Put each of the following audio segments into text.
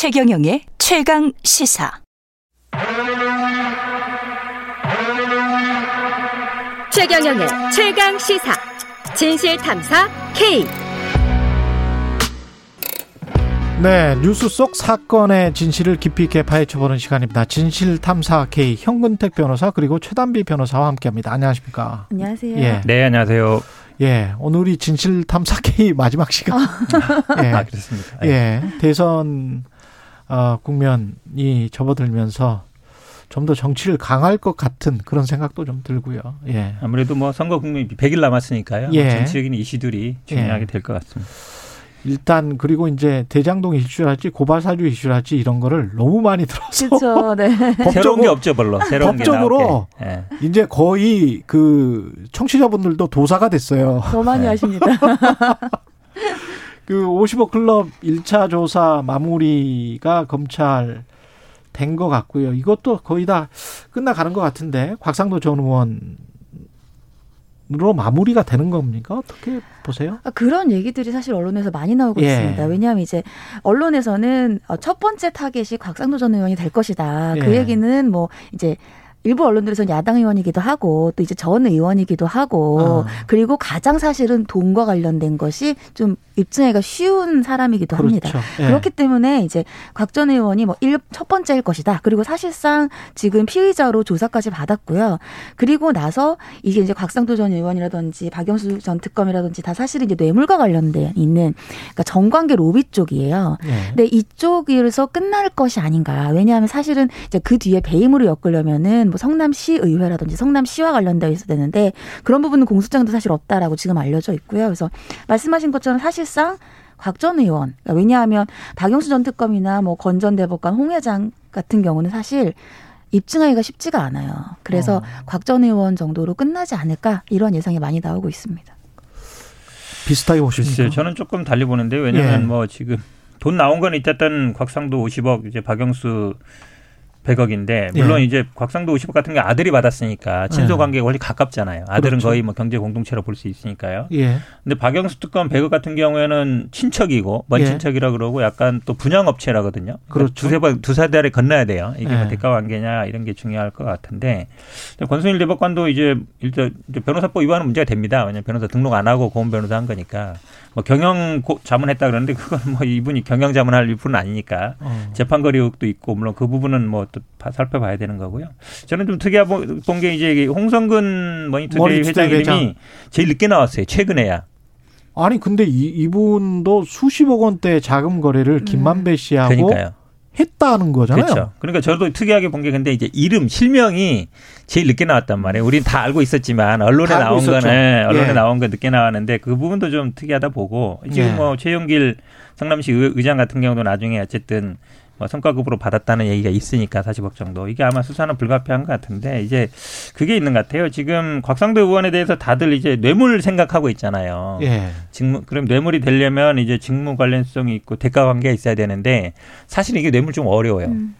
최경영의 최강 시사. 최경영의 최강 시사. 진실 탐사 K. 네, 뉴스 속 사건의 진실을 깊이 있게 파헤쳐보는 시간입니다. 진실 탐사 K 현근택 변호사 그리고 최단비 변호사와 함께합니다. 안녕하십니까? 안녕하세요. 예, 네, 안녕하세요. 예, 오늘이 진실 탐사 K 마지막 시간. 예, 아, 그렇습니다. 예. 예, 대선 어, 국면이 접어들면서 좀 더 정치를 강할 것 같은 그런 생각도 좀 들고요. 예. 아무래도 뭐 선거 국면이 100일 남았으니까요. 예. 정치적인 이슈들이 중요하게 될것 같습니다. 일단 그리고 이제 대장동 이슈랄지 고발 사주 이슈랄지 이런 거를 너무 많이 들어서 그렇죠. 네. 새로운 게 없죠, 별로. 새로운 법적으로 게. 예. 이제 거의 그 청취자분들도 도사가 됐어요. 더 많이 네. 하십니다. 그55 클럽 1차 조사 마무리가 검찰 된 것 같고요. 이것도 거의 다 끝나가는 것 같은데 곽상도 전 의원 으로 마무리가 되는 겁니까? 어떻게 보세요? 아, 그런 얘기들이 사실 언론에서 많이 나오고 예. 있습니다. 왜냐하면 이제 언론에서는 어, 첫 번째 타겟이 곽상도 전 의원이 될 것이다. 그 예. 얘기는 뭐 이제 일부 언론들에서는 야당 의원이기도 하고 또 이제 전 의원이기도 하고 어. 그리고 가장 사실은 돈과 관련된 것이 좀 입증하기가 쉬운 사람이기도 합니다. 그렇죠. 예. 그렇기 때문에 이제 곽 전 의원이 뭐첫 번째일 것이다. 그리고 사실상 지금 피의자로 조사까지 받았고요. 그리고 나서 이게 이제 곽상도 전 의원이라든지 박영수 전 특검이라든지 다 사실은 이제 뇌물과 관련돼 있는 그러니까 정관계 로비 쪽이에요. 예. 근데 이쪽에서 끝날 것이 아닌가. 왜냐하면 사실은 이제 그 뒤에 배임으로 엮으려면은 뭐 성남시 의회라든지 성남시와 관련되어 있어야 되는데 그런 부분은 공소장도 사실 없다라고 지금 알려져 있고요. 그래서 말씀하신 것처럼 사실 상 곽 전 의원 그러니까 왜냐하면 박영수 전 특검이나 뭐권전 대법관 홍 회장 같은 경우는 사실 입증하기가 쉽지가 않아요. 그래서 어. 곽전 의원 정도로 끝나지 않을까 이런 예상이 많이 나오고 있습니다. 비슷하게 보십니까? 저는 조금 달리 보는데 왜냐하면 예. 뭐 지금 돈 나온 건 어쨌든 곽상도 50억, 이제 박영수 100억인데 물론 예. 이제 곽상도 50억 같은 게 아들이 받았으니까 친소 예. 관계가 훨씬 가깝잖아요. 아들은 그렇죠. 거의 뭐 경제 공동체로 볼 수 있으니까요. 예. 근데 박영수 특검 100억 같은 경우에는 친척이고 먼 예. 친척이라 그러고 약간 또 분양 업체라거든요. 그러니까 그렇죠. 두세 번 두세 달에 건너야 돼요. 이게 예. 뭐 대가 관계냐 이런 게 중요할 것 같은데 권순일 대법관도 이제 일단 변호사법 위반은 문제가 됩니다. 왜냐하면 변호사 등록 안 하고 고문 변호사 한 거니까 뭐 경영 고- 자문했다 그러는데 그건 뭐 이분이 경영 자문할 분은 아니니까 어. 재판거리 의혹도 있고 물론 그 부분은 뭐또 살펴봐야 되는 거고요. 저는 좀 특이하게 본게 이제 홍선근 머니투데이 회장 이름이 회장. 제일 늦게 나왔어요. 최근에야. 아니 근데 이, 이분도 수십억 원대 자금 거래를 김만배 씨하고 그러니까요. 했다는 거잖아요. 그렇죠. 그러니까 저도 특이하게 본 게 근데 이제 이름 실명이 제일 늦게 나왔단 말이에요. 우린 다 알고 있었지만 언론에 다 알고 나온 있었죠. 거는 언론에 예. 나온 거 늦게 나왔는데 그 부분도 좀 특이하다 보고 지금 예. 뭐 최윤길 성남시 의- 의장 같은 경우도 나중에 어쨌든 뭐 성과급으로 받았다는 얘기가 있으니까 40억 정도 이게 아마 수사는 불가피한 것 같은데 이제 그게 있는 것 같아요. 지금 곽상도 의원에 대해서 다들 이제 뇌물 생각하고 있잖아요. 예. 직무 그럼 뇌물이 되려면 이제 직무 관련성이 있고 대가 관계가 있어야 되는데 사실 이게 뇌물 좀 어려워요. 음.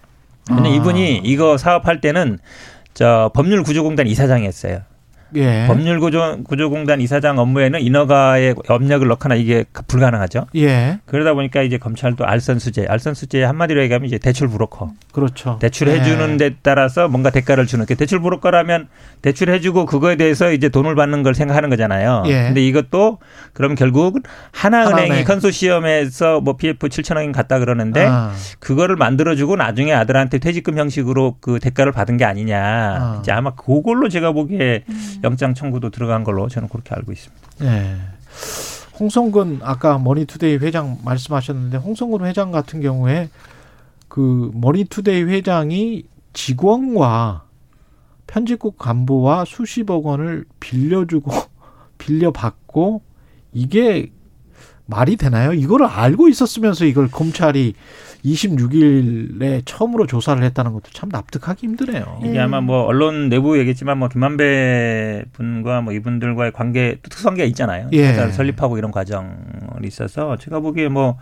왜냐 아. 면 이분이 이거 사업할 때는 저 법률 구조공단 이사장이었어요. 예. 법률 구조 구조공단 이사장 업무에는 인허가의 업력을 넣거나 이게 불가능하죠. 예. 그러다 보니까 이제 검찰도 알선수재, 알선수재 한마디로 얘기하면 이제 대출 브로커. 그렇죠. 대출해 주는 예. 데 따라서 뭔가 대가를 주는 게 대출 브로커라면 대출해 주고 그거에 대해서 이제 돈을 받는 걸 생각하는 거잖아요. 예. 근데 이것도 그럼 결국 하나은행이 하나은행. 컨소시엄에서 뭐 PF 7천억인 갔다 그러는데 아. 그거를 만들어 주고 나중에 아들한테 퇴직금 형식으로 그 대가를 받은 게 아니냐. 아. 이제 아마 그걸로 제가 보기에 영장 청구도 들어간 걸로 저는 그렇게 알고 있습니다. 예. 홍선근 아까 머니투데이 회장 말씀하셨는데 홍선근 회장 같은 경우에 그 머니투데이 회장이 직원과 편집국 간부와 수십억 원을 빌려주고 빌려받고 이게 말이 되나요? 이거를 알고 있었으면서 이걸 검찰이 26일에 처음으로 조사를 했다는 것도 참 납득하기 힘드네요. 이게 네. 아마 뭐 언론 내부 얘기했지만 뭐 김만배 분과 뭐 이분들과의 관계 또 특수관계가 있잖아요. 예. 설립하고 이런 과정이 있어서 제가 보기에 뭐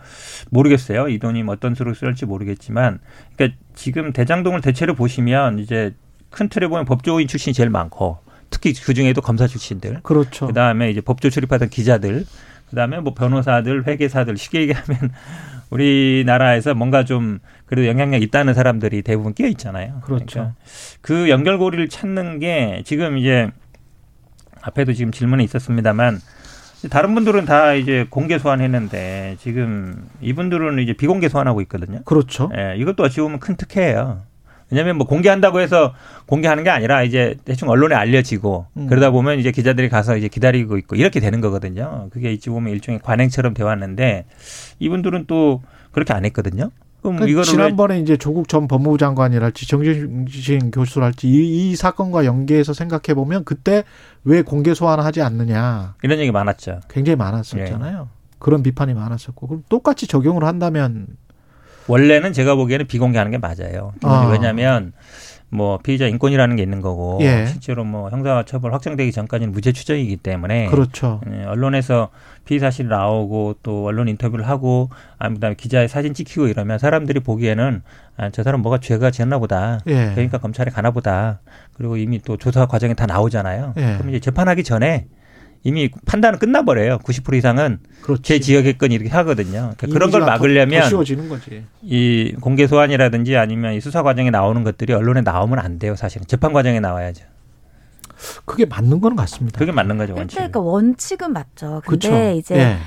모르겠어요. 이 돈이 뭐 어떤 수로 쓸지 모르겠지만 그러니까 지금 대장동을 대체로 보시면 이제 큰 틀에 보면 법조인 출신이 제일 많고 특히 그 중에도 검사 출신들 그렇죠. 그 다음에 이제 법조 출입하던 기자들 그다음에 뭐 변호사들 회계사들 쉽게 얘기하면 우리나라에서 뭔가 좀 그래도 영향력 있다는 사람들이 대부분 끼어 있잖아요. 그렇죠. 그러니까 그 연결고리를 찾는 게 지금 이제 앞에도 지금 질문이 있었습니다만 다른 분들은 다 이제 공개 소환했는데 지금 이분들은 이제 비공개 소환하고 있거든요. 그렇죠. 예, 이것도 어찌 보면 큰 특혜예요. 왜냐하면 뭐 공개한다고 해서 공개하는 게 아니라 이제 대충 언론에 알려지고 음. 그러다 보면 이제 기자들이 가서 이제 기다리고 있고 이렇게 되는 거거든요. 그게 어찌 보면 일종의 관행처럼 돼 왔는데 이분들은 또 그렇게 안 했거든요. 그럼 그러니까 지난번에 이제 조국 전 법무부 장관이랄지 정진신 교수랄지 이, 이 사건과 연계해서 생각해 보면 그때 왜 공개 소환하지 않느냐 이런 얘기 많았죠. 굉장히 많았었잖아요. 그런 비판이 많았었고 그럼 똑같이 적용을 한다면 원래는 제가 보기에는 비공개하는 게 맞아요. 아. 왜냐하면 뭐 피의자 인권이라는 게 있는 거고 예. 실제로 뭐 형사처벌 확정되기 전까지는 무죄 추정이기 때문에 그렇죠. 예, 언론에서 피의 사실 나오고 또 언론 인터뷰를 하고 아 그다음에 기자의 사진 찍히고 이러면 사람들이 보기에는 아, 저 사람 뭐가 죄가 지었나 보다. 예. 그러니까 검찰에 가나 보다. 그리고 이미 또 조사 과정에 다 나오잖아요. 예. 그럼 이제 재판하기 전에 이미 판단은 끝나버려요. 90% 이상은 그렇지. 제 지역의 건 이렇게 하거든요. 그러니까 그런 걸 더- 막으려면 더 거지. 이 공개 소환이라든지 아니면 이 수사 과정에 나오는 것들이 언론에 나오면 안 돼요. 사실은 재판 과정에 나와야죠. 그게 맞는 건 같습니다. 그게 맞는 거죠 일단 원칙. 그러니까 원칙은 맞죠. 근데 그렇죠. 이제 예.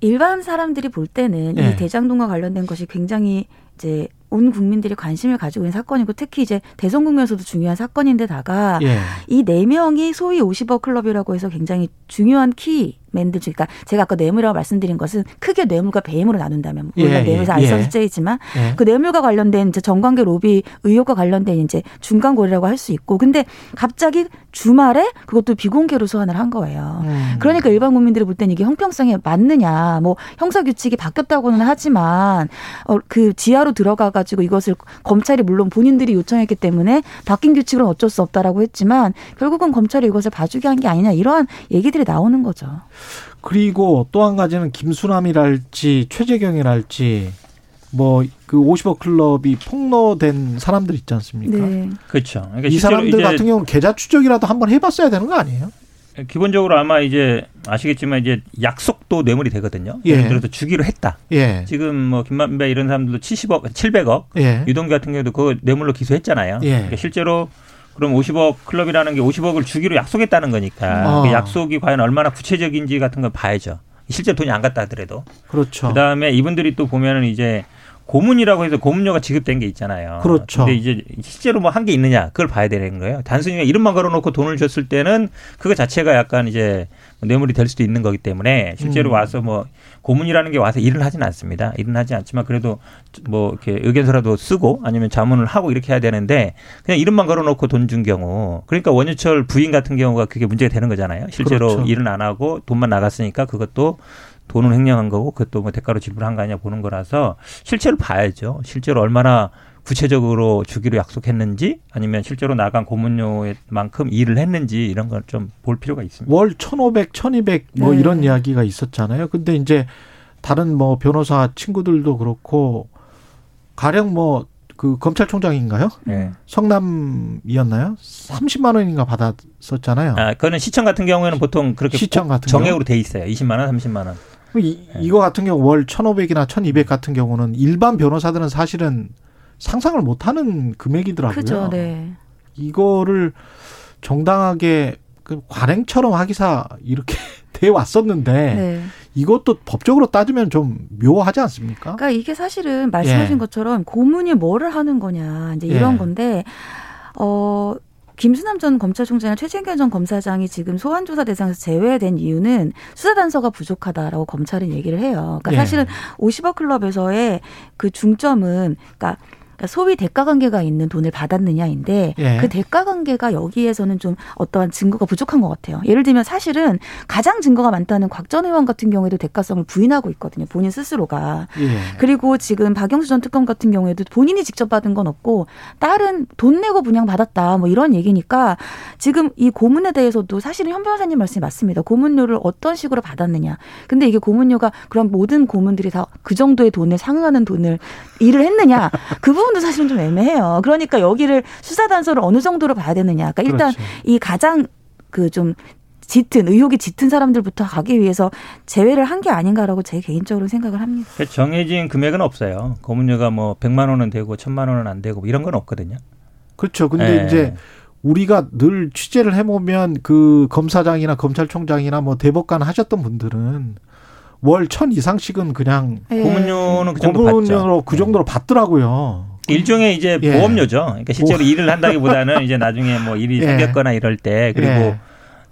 일반 사람들이 볼 때는 예. 이 대장동과 관련된 것이 굉장히 이제 온 국민들이 관심을 가지고 있는 사건이고 특히 이제 대선 국면에서도 중요한 사건인데다가 예. 이네 명이 소위 50억 클럽이라고 해서 굉장히 중요한 키 맨들 중, 그러니까 제가 아까 뇌물이라고 말씀드린 것은 크게 뇌물과 배임으로 나눈다면 물론 예, 뇌물에서 예, 예. 알선수죄이지만 예. 그 뇌물과 관련된 이제 정관계 로비 의혹과 관련된 이제 중간 고리라고 할 수 있고 근데 갑자기 주말에 그것도 비공개로 소환을 한 거예요. 음. 그러니까 일반 국민들이 볼 때는 이게 형평성에 맞느냐, 뭐 형사 규칙이 바뀌었다고는 하지만 어, 그 지하로 들어가 가지고 이것을 검찰이 물론 본인들이 요청했기 때문에 바뀐 규칙은 어쩔 수 없다라고 했지만 결국은 검찰이 이것을 봐주게 한 게 아니냐 이러한 얘기들이 나오는 거죠. 그리고 또 한 가지는 김수남이랄지 최재경이랄지 뭐 그 50억 클럽이 폭로된 사람들 있지 않습니까? 네. 그렇죠. 그러니까 이 사람들 같은 경우는 계좌 추적이라도 한번 해봤어야 되는 거 아니에요? 기본적으로 아마 이제 아시겠지만 이제 약속도 뇌물이 되거든요. 예. 예를 들어서 주기로 했다. 예. 지금 뭐 김만배 이런 사람들도 70억, 700억, 예. 유동규 같은 경우도 그거 뇌물로 기소했잖아요. 예. 그러니까 실제로 그럼 50억 클럽이라는 게 50억을 주기로 약속했다는 거니까 어. 그 약속이 과연 얼마나 구체적인지 같은 걸 봐야죠. 실제 로 돈이 안 갔다 하더라도. 그렇죠. 그다음에 이분들이 또 보면은 이제 고문이라고 해서 고문료가 지급된 게 있잖아요. 그렇죠. 근데 이제 실제로 뭐 한 게 있느냐 그걸 봐야 되는 거예요. 단순히 이름만 걸어놓고 돈을 줬을 때는 그거 자체가 약간 이제 뇌물이 될 수도 있는 거기 때문에 실제로 음. 와서 뭐 고문이라는 게 와서 일을 하지는 않습니다. 일은 하지 않지만 그래도 뭐 이렇게 의견서라도 쓰고 아니면 자문을 하고 이렇게 해야 되는데 그냥 이름만 걸어놓고 돈 준 경우 그러니까 원유철 부인 같은 경우가 그게 문제가 되는 거잖아요. 실제로 그렇죠. 일은 안 하고 돈만 나갔으니까 그것도 돈은 횡령한 거고 그것도 뭐 대가로 지불한 거 아니냐 보는 거라서 실제로 봐야죠. 실제로 얼마나 구체적으로 주기로 약속했는지 아니면 실제로 나간 고문료만큼 일을 했는지 이런 걸 좀 볼 필요가 있습니다. 월 1,500, 1,200뭐 네. 이런 이야기가 있었잖아요. 근데 이제 다른 뭐 변호사 친구들도 그렇고 가령 뭐 그 검찰총장인가요? 네. 성남이었나요? 30만 원인가 받았었잖아요. 아, 그거는 시청 같은 경우에는 보통 그렇게 시청 꼭 같은 정액으로 돼 있어요. 20만 원, 30만 원. 이, 네. 이거 같은 경우 월 1,500이나 1,200 같은 경우는 일반 변호사들은 사실은 상상을 못 하는 금액이더라고요. 그죠, 네. 이거를 정당하게 그 관행처럼 하기사 이렇게 돼 왔었는데 네. 이것도 법적으로 따지면 좀 묘하지 않습니까? 그러니까 이게 사실은 말씀하신 예. 것처럼 고문이 뭐를 하는 거냐 이제 이런 예. 건데 어 김수남 전 검찰총장이나 최진경 전 검사장이 지금 소환 조사 대상에서 제외된 이유는 수사 단서가 부족하다라고 검찰은 얘기를 해요. 그러니까 예. 사실은 50억 클럽에서의 그 중점은 그러니까 그러니까 소위 대가 관계가 있는 돈을 받았느냐인데 예. 그 대가 관계가 여기에서는 좀 어떠한 증거가 부족한 것 같아요. 예를 들면 사실은 가장 증거가 많다는 곽 전 의원 같은 경우에도 대가성을 부인하고 있거든요. 본인 스스로가. 예. 그리고 지금 박영수 전 특검 같은 경우에도 본인이 직접 받은 건 없고 딸은 돈 내고 분양 받았다 뭐 이런 얘기니까 지금 이 고문에 대해서도 사실은 현 변호사님 말씀이 맞습니다. 고문료를 어떤 식으로 받았느냐. 근데 이게 고문료가 그럼 모든 고문들이 다 그 정도의 돈을 상응하는 돈을 일을 했느냐. 그 부분 도 사실은 좀 애매해요. 그러니까 여기를 수사 단서를 어느 정도로 봐야 되느냐. 그러니까 일단 그렇죠. 이 가장 그좀 짙은 의혹이 짙은 사람들부터 가기 위해서 제외를 한 게 아닌가라고 제 개인적으로 생각을 합니다. 그 정해진 금액은 없어요. 고문료가 뭐 100만 원은 되고 1000만 원은 안 되고 뭐 이런 건 없거든요. 그렇죠. 근데 예. 이제 우리가 늘 취재를 해 보면 그 검사장이나 검찰총장이나 뭐 대법관 하셨던 분들은 월 천 이상씩은 그냥 예. 고문료는 그 정도 받죠. 고문료로 그 정도로 받더라고요. 일종의 이제 예. 보험료죠. 그러니까 실제로 일을 한다기보다는 이제 나중에 뭐 일이 예. 생겼거나 이럴 때 그리고 예.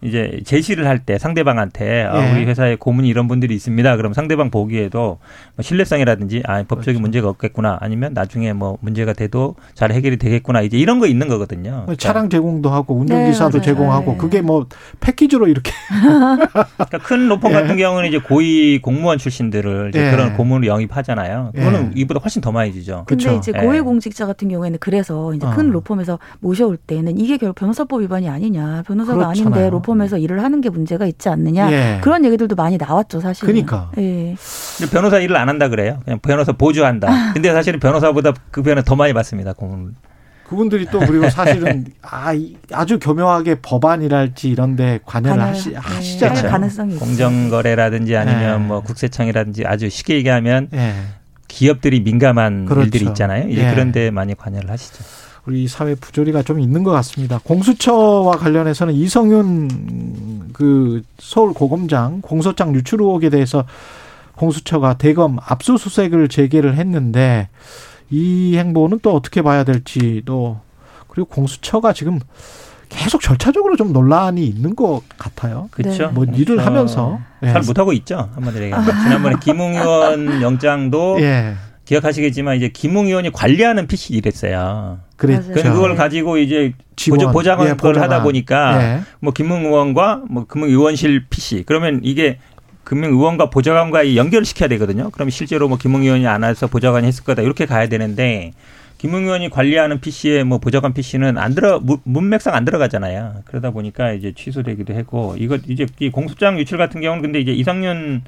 이제 제시를 할 때 상대방한테 아, 예. 우리 회사에 고문이 이런 분들이 있습니다. 그럼 상대방 보기에도 뭐 신뢰성이라든지 아 법적인 그렇죠. 문제가 없겠구나 아니면 나중에 뭐 문제가 돼도 잘 해결이 되겠구나 이제 이런 거 있는 거거든요. 그러니까, 차량 제공도 하고 운전기사도 네. 제공하고 네. 그게 뭐 패키지로 이렇게 그러니까 큰 로펌 예. 같은 경우는 이제 고위 공무원 출신들을 이제 예. 그런 고문을 영입하잖아요. 그거는 예. 이보다 훨씬 더 많이 주죠. 근데 그쵸. 이제 예. 고위공직자 같은 경우에는 그래서 이제 어. 큰 로펌에서 모셔올 때는 이게 결국 변호사법 위반이 아니냐, 변호사가 그렇잖아요. 아닌데 로펌 에서 일을 하는 게 문제가 있지 않느냐 예. 그런 얘기들도 많이 나왔죠, 사실. 그러니까. 예. 변호사 일을 안 한다 그래요. 그냥 변호사 보조한다. 근데 사실은 변호사보다 그 변호 더 많이 받습니다. 고문. 그분들이 또 그리고 사실은 아, 이- 아주 교묘하게 법안이랄지 이런데 관여를 하시, 예, 하시잖아요. 할 가능성이. 공정거래라든지 아니면 예. 뭐 국세청이라든지 아주 쉽게 얘기하면 예. 기업들이 민감한 그렇죠. 일들이 있잖아요. 이제 예. 그런 데 많이 관여를 하시죠. 우리 사회 부조리가 좀 있는 것 같습니다. 공수처와 관련해서는 이성윤 그 서울 고검장 공소장 유출 의혹에 대해서 공수처가 대검 압수수색을 재개를 했는데 이 행보는 또 어떻게 봐야 될지 또 그리고 공수처가 지금 계속 절차적으로 좀 논란이 있는 것 같아요. 그렇죠. 네. 뭐 일을 하면서 예. 잘 못하고 있죠. 한마디로 얘기하면. 지난번에 김웅 의원 영장도 예. 기억하시겠지만 이제 김웅 의원이 관리하는 PC 일했어요. 그랬죠. 그 그걸 가지고 이제. 보조, 보장을 예, 그걸 하다. 보니까 예. 뭐 김웅 의원과 뭐 금융 의원실 PC 그러면 이게 금융 의원과 보좌관과 연결을 시켜야 되거든요. 그럼 실제로 뭐 김웅 의원이 안 와서 보좌관이 했을 거다 이렇게 가야 되는데 김웅 의원이 관리하는 PC에 뭐 보좌관 PC는 안 들어 문- 문맥상 안 들어가잖아요. 그러다 보니까 이제 취소되기도 했고 이거 이제 이 공소장 유출 같은 경우는 근데 이제 이상윤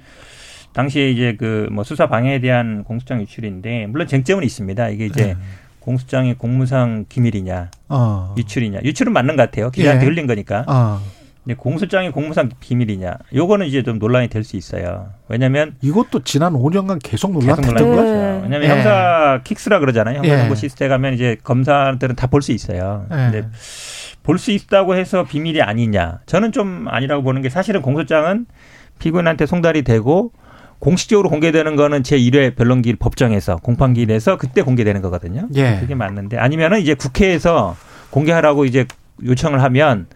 당시에 이제 그 뭐 수사 방해에 대한 공소장 유출인데 물론 쟁점은 있습니다. 이게 이제 네. 공소장이 공무상 기밀이냐 어. 유출이냐 유출은 맞는 것 같아요. 기자한테 예. 흘린 거니까. 어. 근데 공소장이 공무상 비밀이냐? 요거는 이제 좀 논란이 될 수 있어요. 왜냐하면 이것도 지난 5년간 계속 계속 논란됐던 논란이 네. 되죠. 왜냐하면 예. 형사 킥스라 그러잖아요. 예. 형사 정보 시스템에 가면 이제 검사들은 다 볼 수 있어요. 예. 근데 볼 수 있다고 해서 비밀이 아니냐? 저는 좀 아니라고 보는 게 사실은 공소장은 피고인한테 송달이 되고 공식적으로 공개되는 거는 제 1회 변론기일 법정에서 공판기일에서 그때 공개되는 거거든요. 예. 그게 맞는데 아니면은 이제 국회에서 공개하라고 이제 요청을 하면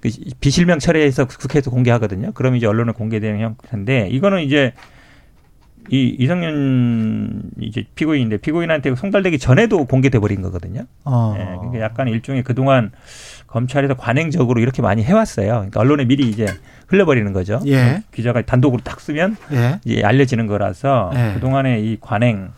그 비실명 처리해서 국회에서 공개하거든요. 그럼 이제 언론에 공개되는 형태인데 이거는 이제 이 이성윤 이제 피고인인데 피고인한테 송달되기 전에도 공개돼 버린 거거든요. 어. 예, 그러니까 약간 일종의 그동안 검찰에서 관행적으로 이렇게 많이 해왔어요. 그러니까 언론에 미리 이제 흘려버리는 거죠. 예. 기자가 단독으로 딱 쓰면 예. 이제 알려지는 거라서 예. 그동안의 이 관행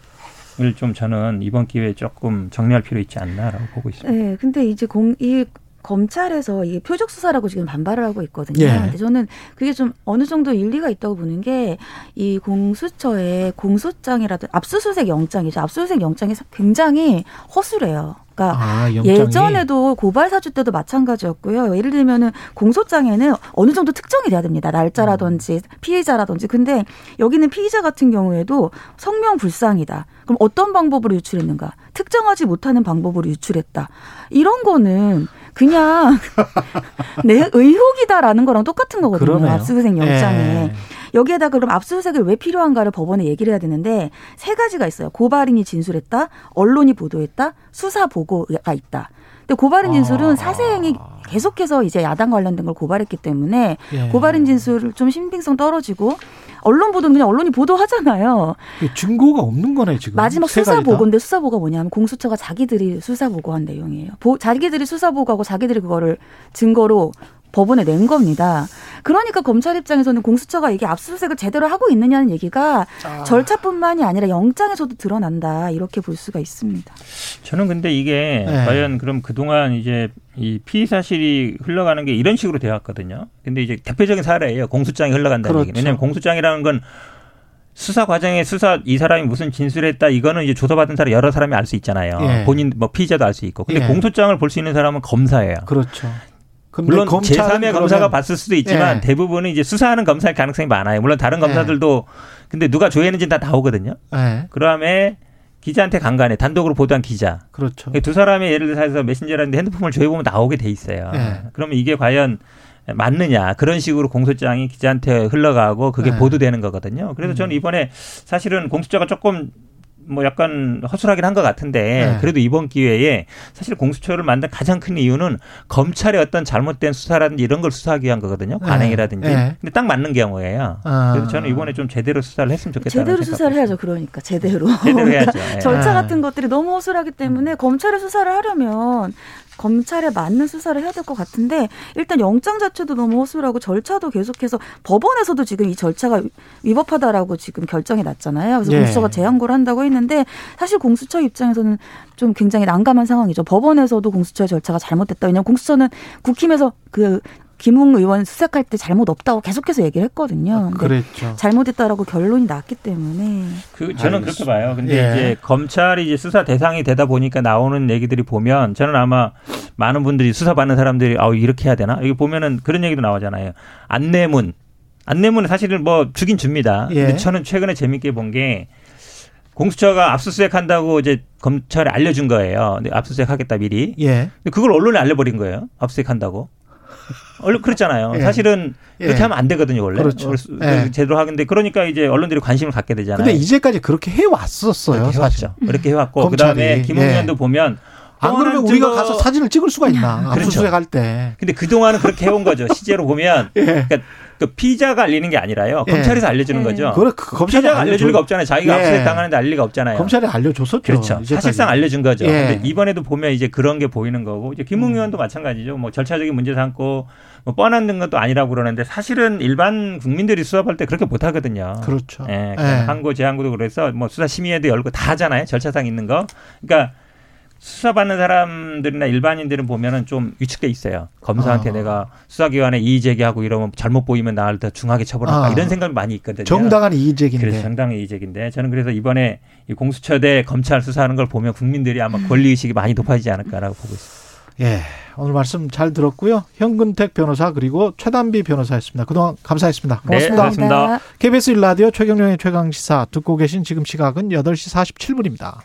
을 좀 저는 이번 기회에 조금 정리할 필요 있지 않나라고 보고 있습니다. 네, 근데 이제 공, 이 검찰에서 이게 표적 수사라고 지금 반발을 하고 있거든요. 예. 근데 저는 그게 좀 어느 정도 일리가 있다고 보는 게 이 공수처의 공소장이라든 압수수색 영장이죠. 압수수색 영장이 굉장히 허술해요. 그러니까 아. 예전에도 고발 사주 때도 마찬가지였고요. 예를 들면은 공소장에는 어느 정도 특정이 돼야 됩니다. 날짜라든지 피의자라든지. 근데 여기는 피의자 같은 경우에도 성명 불상이다. 그럼 어떤 방법으로 유출했는가? 특정하지 못하는 방법으로 유출했다. 이런 거는 그냥 내 의혹이다라는 거랑 똑같은 거거든요. 그러네요. 압수수색 영장에. 예. 여기에다 그럼 압수수색을 왜 필요한가를 법원에 얘기를 해야 되는데 세 가지가 있어요. 고발인이 진술했다, 언론이 보도했다, 수사 보고가 있다. 근데 고발인 아. 진술은 사세행이 계속해서 이제 야당 관련된 걸 고발했기 때문에 예. 고발인 진술을 좀 신빙성 떨어지고 언론 보도는 그냥 언론이 보도하잖아요. 증거가 없는 거네 지금. 마지막 세 수사. 보고인데 수사 보고가 뭐냐면 공수처가 자기들이 수사 보고한 내용이에요. 보- 자기들이 수사 보고하고 자기들이 그거를 증거로 법원에 낸 겁니다. 그러니까 검찰 입장에서는 공수처가 이게 압수수색을 제대로 하고 있느냐는 얘기가 아. 절차뿐만이 아니라 영장에서도 드러난다 이렇게 볼 수가 있습니다. 저는 근데 이게 네. 과연 그럼 그동안 이제 이 피의 사실이 흘러가는 게 이런 식으로 되어 왔거든요. 근데 이제 대표적인 사례예요. 공소장이 흘러간다는 그렇죠. 얘기. 왜냐하면 공소장이라는 건 수사 과정에 수사 이 사람이 무슨 진술했다 이거는 이제 조사받은 사람 여러 사람이 알 수 있잖아요. 예. 본인 뭐 피의자도 알 수 있고. 근데 예. 공소장을 볼 수 있는 사람은 검사예요. 그렇죠. 물론 검찰은 제3의 검사가 봤을 수도 있지만 예. 대부분은 이제 수사하는 검사일 가능성이 많아요. 물론 다른 검사들도 근데 누가 조회했는지 다 나오거든요. 예. 그다음에 기자한테 간간에 단독으로 보도한 기자 그렇죠. 두 사람이 예를 들어서 메신저라는데 핸드폰을 조회해보면 나오게 돼 있어요. 예. 그러면 이게 과연 맞느냐 그런 식으로 공소장이 기자한테 흘러가고 그게 예. 보도되는 거거든요. 그래서 음. 저는 이번에 사실은 공수처가 조금 뭐 약간 허술하긴 한 것 같은데 네. 그래도 이번 기회에 사실 공수처를 만든 가장 큰 이유는 검찰의 어떤 잘못된 수사라든지 이런 걸 수사하기 위한 거거든요. 네. 관행이라든지. 네. 근데 딱 맞는 경우예요. 아. 그래서 저는 이번에 좀 제대로 수사를 했으면 좋겠다. 제대로 수사를 해야죠. 그러니까 제대로. 제대로 해야죠. 예. 절차 아. 같은 것들이 너무 허술하기 때문에 검찰의 수사를 하려면 검찰에 맞는 수사를 해야 될 것 같은데 일단 영장 자체도 너무 허술하고 절차도 계속해서 법원에서도 지금 이 절차가 위법하다라고 지금 결정이 났잖아요. 그래서 예. 공수처가 재항고를 한다고 했는데 사실 공수처 입장에서는 좀 굉장히 난감한 상황이죠. 법원에서도 공수처의 절차가 잘못됐다. 왜냐하면 공수처는 국힘에서 그 김웅 의원 수색할 때 잘못 없다고 계속해서 얘기를 했거든요. 근데 그랬죠. 잘못됐다라고 결론이 났기 때문에 그 저는 그렇게 봐요. 근데 예. 이제 검찰이 이제 수사 대상이 되다 보니까 나오는 얘기들이 보면 저는 아마 많은 분들이 수사 받는 사람들이 아 이렇게 해야 되나? 여기 보면은 그런 얘기도 나오잖아요. 안내문. 안내문은 사실은 뭐 주긴 줍니다. 예. 근데 저는 최근에 재밌게 본 게 공수처가 압수수색 한다고 이제 검찰에 알려준 거예요. 근데 압수수색 하겠다 미리. 예. 근데 그걸 언론에 알려버린 거예요. 압수수색 한다고. 언론 그랬잖아요. 예. 사실은 그렇게 예. 하면 안 되거든요, 원래. 그렇죠. 예. 제대로 하는데 그러니까 이제 언론들이 관심을 갖게 되잖아요. 근데 이제까지 그렇게 해 왔었어요, 그렇게. 해왔죠. 그렇게 해왔고. 그다음에 김웅 예. 보면 안또 그러면 우리가 저거- 가서 사진을 찍을 수가 있나? 그렇죠. 압수수색 할 때. 근데 그 동안은 그렇게 해온 거죠. 실제로 보면 예. 그러니까 그 피자가 알리는 게 아니라요. 예. 검찰에서 알려주는 예. 거죠. 그래, 그 검찰이 피자가 알려줄 알려줘- 리가 없잖아요. 자기가 예. 압수수색 당하는데 알 리가 없잖아요. 검찰이 알려줬었죠. 그렇죠. 이제까지. 사실상 알려준 거죠. 예. 근데 이번에도 보면 이제 그런 게 보이는 거고 이제 김웅 음. 의원도 마찬가지죠. 뭐 절차적인 문제 삼고 뭐 뻔한 것도 아니라고 그러는데 사실은 일반 국민들이 수사할 때 그렇게 못 하거든요. 그렇죠. 예, 예. 항고 제항고도 그래서 뭐 수사 심의회도 열고 다 하잖아요. 절차상 있는 거. 그러니까 수사받는 사람들이나 일반인들은 보면은 좀 위축돼 있어요. 검사한테 아. 내가 수사기관에 이의 제기하고 이러면 잘못 보이면 나를 더 중하게 처벌할까 아. 이런 생각이 많이 있거든요. 정당한 이의 제기인데. 그래서 정당의 이의 제기인데 저는 그래서 이번에 이 공수처 대 검찰 수사하는 걸 보면 국민들이 아마 권리 의식이 많이 높아지지 않을까라고 보고 있습니다. 예. 오늘 말씀 잘 들었고요. 현근택 변호사 그리고 최단비 변호사였습니다. 그동안 감사했습니다. 고맙습니다. 네, 고맙습니다. KBS 일라디오 최경령의 최강시사 듣고 계신 지금 시각은 8시 47분입니다.